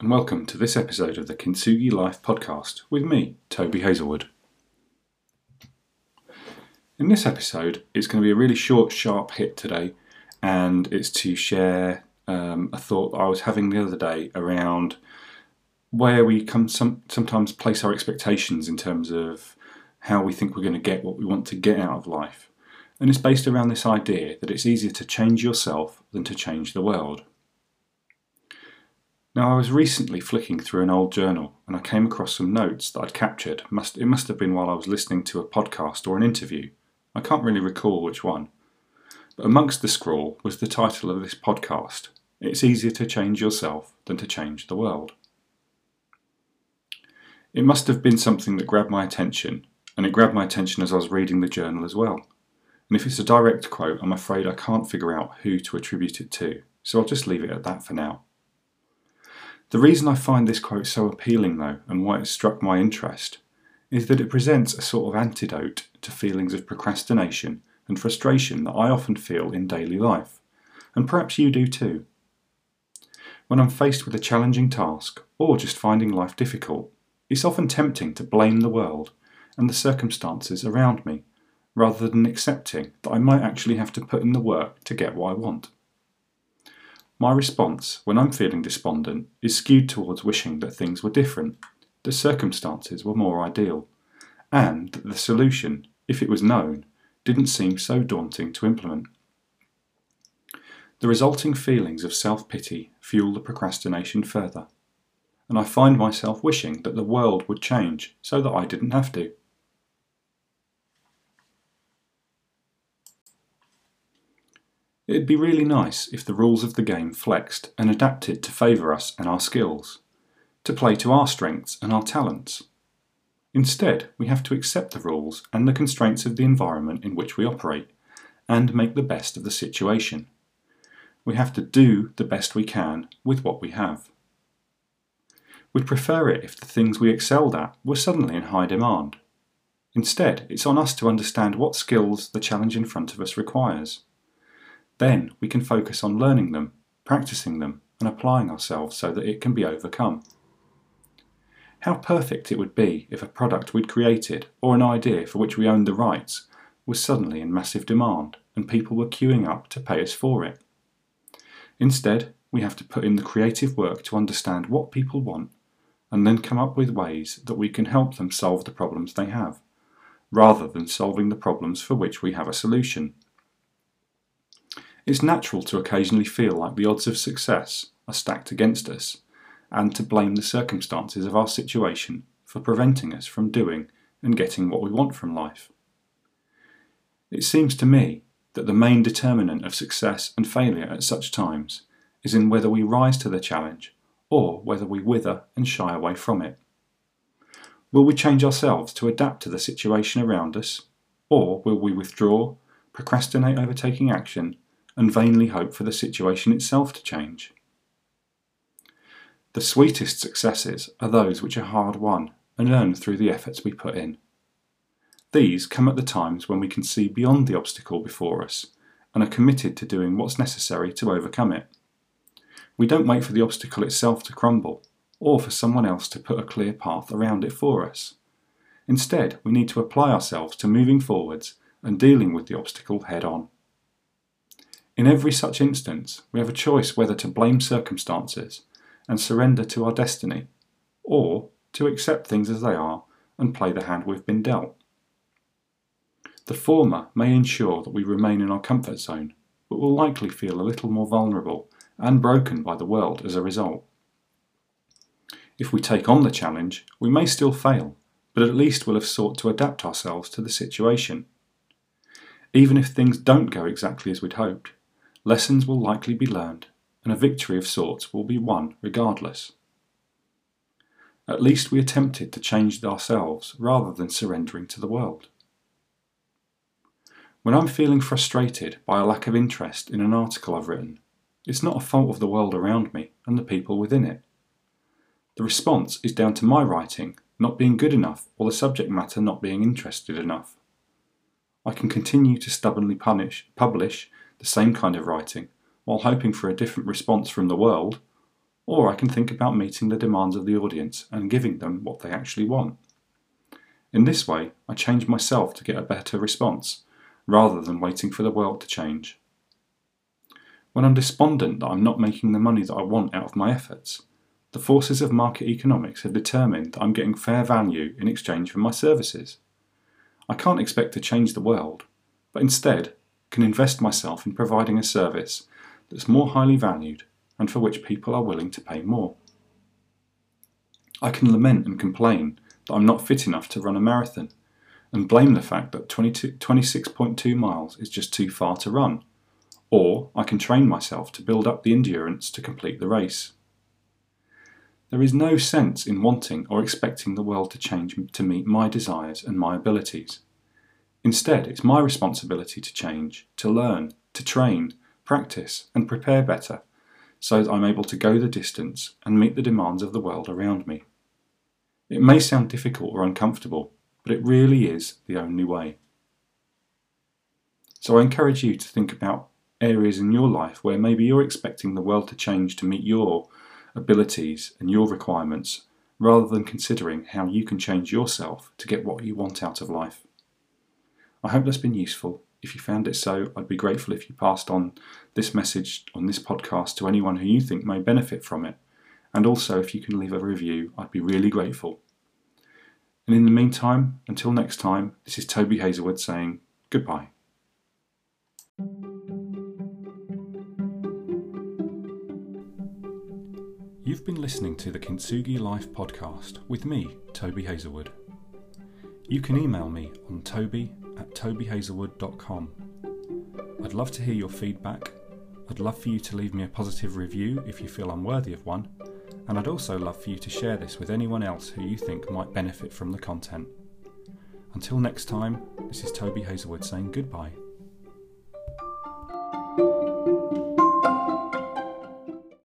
and welcome to this episode of the Kintsugi Life podcast with me, Toby Hazelwood. In this episode, it's going to be a really short, sharp hit today, and it's to share um, a thought I was having the other day around where we come some, sometimes place our expectations in terms of how we think we're going to get what we want to get out of life. And it's based around this idea that it's easier to change yourself than to change the world. Now, I was recently flicking through an old journal and I came across some notes that I'd captured. Must, it must have been while I was listening to a podcast or an interview. I can't really recall which one. But amongst the scrawl was the title of this podcast It's Easier to Change Yourself Than to Change the World. It must have been something that grabbed my attention, and it grabbed my attention as I was reading the journal as well. And if it's a direct quote, I'm afraid I can't figure out who to attribute it to, so I'll just leave it at that for now. The reason I find this quote so appealing, though, and why it struck my interest, is that it presents a sort of antidote to feelings of procrastination and frustration that I often feel in daily life, and perhaps you do too. When I'm faced with a challenging task, or just finding life difficult, it's often tempting to blame the world and the circumstances around me, rather than accepting that I might actually have to put in the work to get what I want. My response, when I'm feeling despondent, is skewed towards wishing that things were different, the circumstances were more ideal, and that the solution, if it was known, didn't seem so daunting to implement. The resulting feelings of self pity fuel the procrastination further, and I find myself wishing that the world would change so that I didn't have to. It'd be really nice if the rules of the game flexed and adapted to favour us and our skills, to play to our strengths and our talents. Instead, we have to accept the rules and the constraints of the environment in which we operate, and make the best of the situation. We have to do the best we can with what we have. We'd prefer it if the things we excelled at were suddenly in high demand. Instead, it's on us to understand what skills the challenge in front of us requires. Then we can focus on learning them, practicing them, and applying ourselves so that it can be overcome. How perfect it would be if a product we'd created, or an idea for which we owned the rights, was suddenly in massive demand and people were queuing up to pay us for it. Instead, we have to put in the creative work to understand what people want and then come up with ways that we can help them solve the problems they have, rather than solving the problems for which we have a solution. It's natural to occasionally feel like the odds of success are stacked against us and to blame the circumstances of our situation for preventing us from doing and getting what we want from life. It seems to me that the main determinant of success and failure at such times is in whether we rise to the challenge or whether we wither and shy away from it. Will we change ourselves to adapt to the situation around us, or will we withdraw, procrastinate over taking action, and vainly hope for the situation itself to change. The sweetest successes are those which are hard won and earned through the efforts we put in. These come at the times when we can see beyond the obstacle before us and are committed to doing what's necessary to overcome it. We don't wait for the obstacle itself to crumble or for someone else to put a clear path around it for us. Instead, we need to apply ourselves to moving forwards and dealing with the obstacle head on. In every such instance, we have a choice whether to blame circumstances and surrender to our destiny, or to accept things as they are and play the hand we've been dealt. The former may ensure that we remain in our comfort zone, but will likely feel a little more vulnerable and broken by the world as a result. If we take on the challenge, we may still fail, but at least we'll have sought to adapt ourselves to the situation. Even if things don't go exactly as we'd hoped, lessons will likely be learned, and a victory of sorts will be won regardless. At least we attempted to change ourselves rather than surrendering to the world. When I'm feeling frustrated by a lack of interest in an article I've written, it's not a fault of the world around me and the people within it. The response is down to my writing not being good enough or the subject matter not being interested enough. I can continue to stubbornly punish, publish the same kind of writing while hoping for a different response from the world, or I can think about meeting the demands of the audience and giving them what they actually want. In this way, I change myself to get a better response rather than waiting for the world to change. When I'm despondent that I'm not making the money that I want out of my efforts, the forces of market economics have determined that I'm getting fair value in exchange for my services. I can't expect to change the world, but instead can invest myself in providing a service that's more highly valued and for which people are willing to pay more. I can lament and complain that I'm not fit enough to run a marathon and blame the fact that 26.2 miles is just too far to run. Or I can train myself to build up the endurance to complete the race. There is no sense in wanting or expecting the world to change to meet my desires and my abilities. Instead, it's my responsibility to change, to learn, to train, practice, and prepare better so that I'm able to go the distance and meet the demands of the world around me. It may sound difficult or uncomfortable, but it really is the only way. So I encourage you to think about areas in your life where maybe you're expecting the world to change to meet your abilities and your requirements rather than considering how you can change yourself to get what you want out of life. I hope that's been useful. If you found it so, I'd be grateful if you passed on this message on this podcast to anyone who you think may benefit from it. And also, if you can leave a review, I'd be really grateful. And in the meantime, until next time, this is Toby Hazelwood saying goodbye. You've been listening to the Kintsugi Life podcast with me, Toby Hazelwood. You can email me on toby at tobyhazelwood.com. I'd love to hear your feedback. I'd love for you to leave me a positive review if you feel I'm worthy of one and I'd also love for you to share this with anyone else who you think might benefit from the content. Until next time, this is Toby Hazelwood saying goodbye.